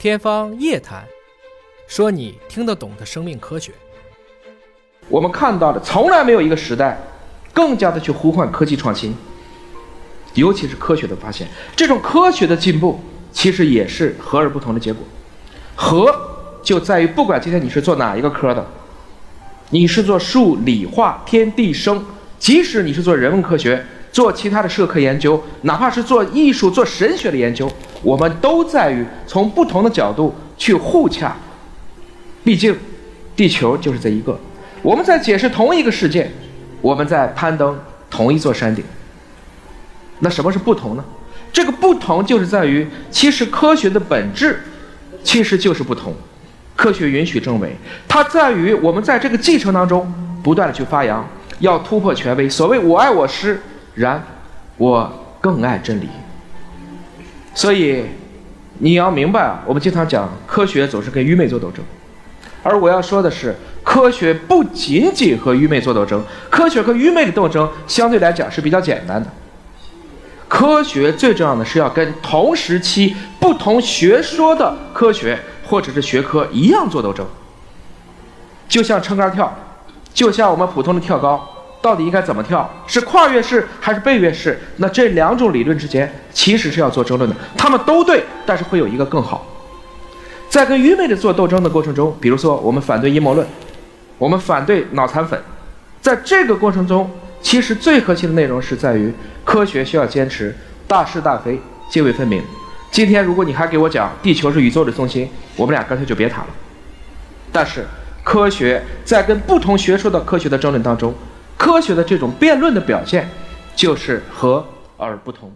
天方夜谭，说你听得懂的生命科学。我们看到的，从来没有一个时代更加的去呼唤科技创新，尤其是科学的发现。这种科学的进步，其实也是和而不同的结果。和就在于，不管今天你是做哪一个科的，你是做数理化天地生，即使你是做人文科学。做其他的社科研究，哪怕是做艺术、做神学的研究，我们都在于从不同的角度去互洽。毕竟，地球就是这一个，我们在解释同一个世界，我们在攀登同一座山顶。那什么是不同呢？这个不同就是在于，其实科学的本质其实就是不同。科学允许证伪，它在于我们在这个继承当中不断的去发扬，要突破权威。所谓我爱我师。然，我更爱真理。所以，你要明白啊，我们经常讲科学总是跟愚昧做斗争，而我要说的是，科学不仅仅和愚昧做斗争，科学和愚昧的斗争相对来讲是比较简单的。科学最重要的是要跟同时期不同学说的科学或者是学科一样做斗争，就像撑杆跳，就像我们普通的跳高。到底应该怎么跳？是跨越式还是背越式？那这两种理论之间其实是要做争论的。他们都对，但是会有一个更好。在跟愚昧的做斗争的过程中，比如说我们反对阴谋论，我们反对脑残粉，在这个过程中，其实最核心的内容是在于科学需要坚持大是大非、泾渭分明。今天如果你还给我讲地球是宇宙的中心，我们俩干脆就别谈了。但是科学在跟不同学说的科学的争论当中。科学的这种辩论的表现，就是和而不同。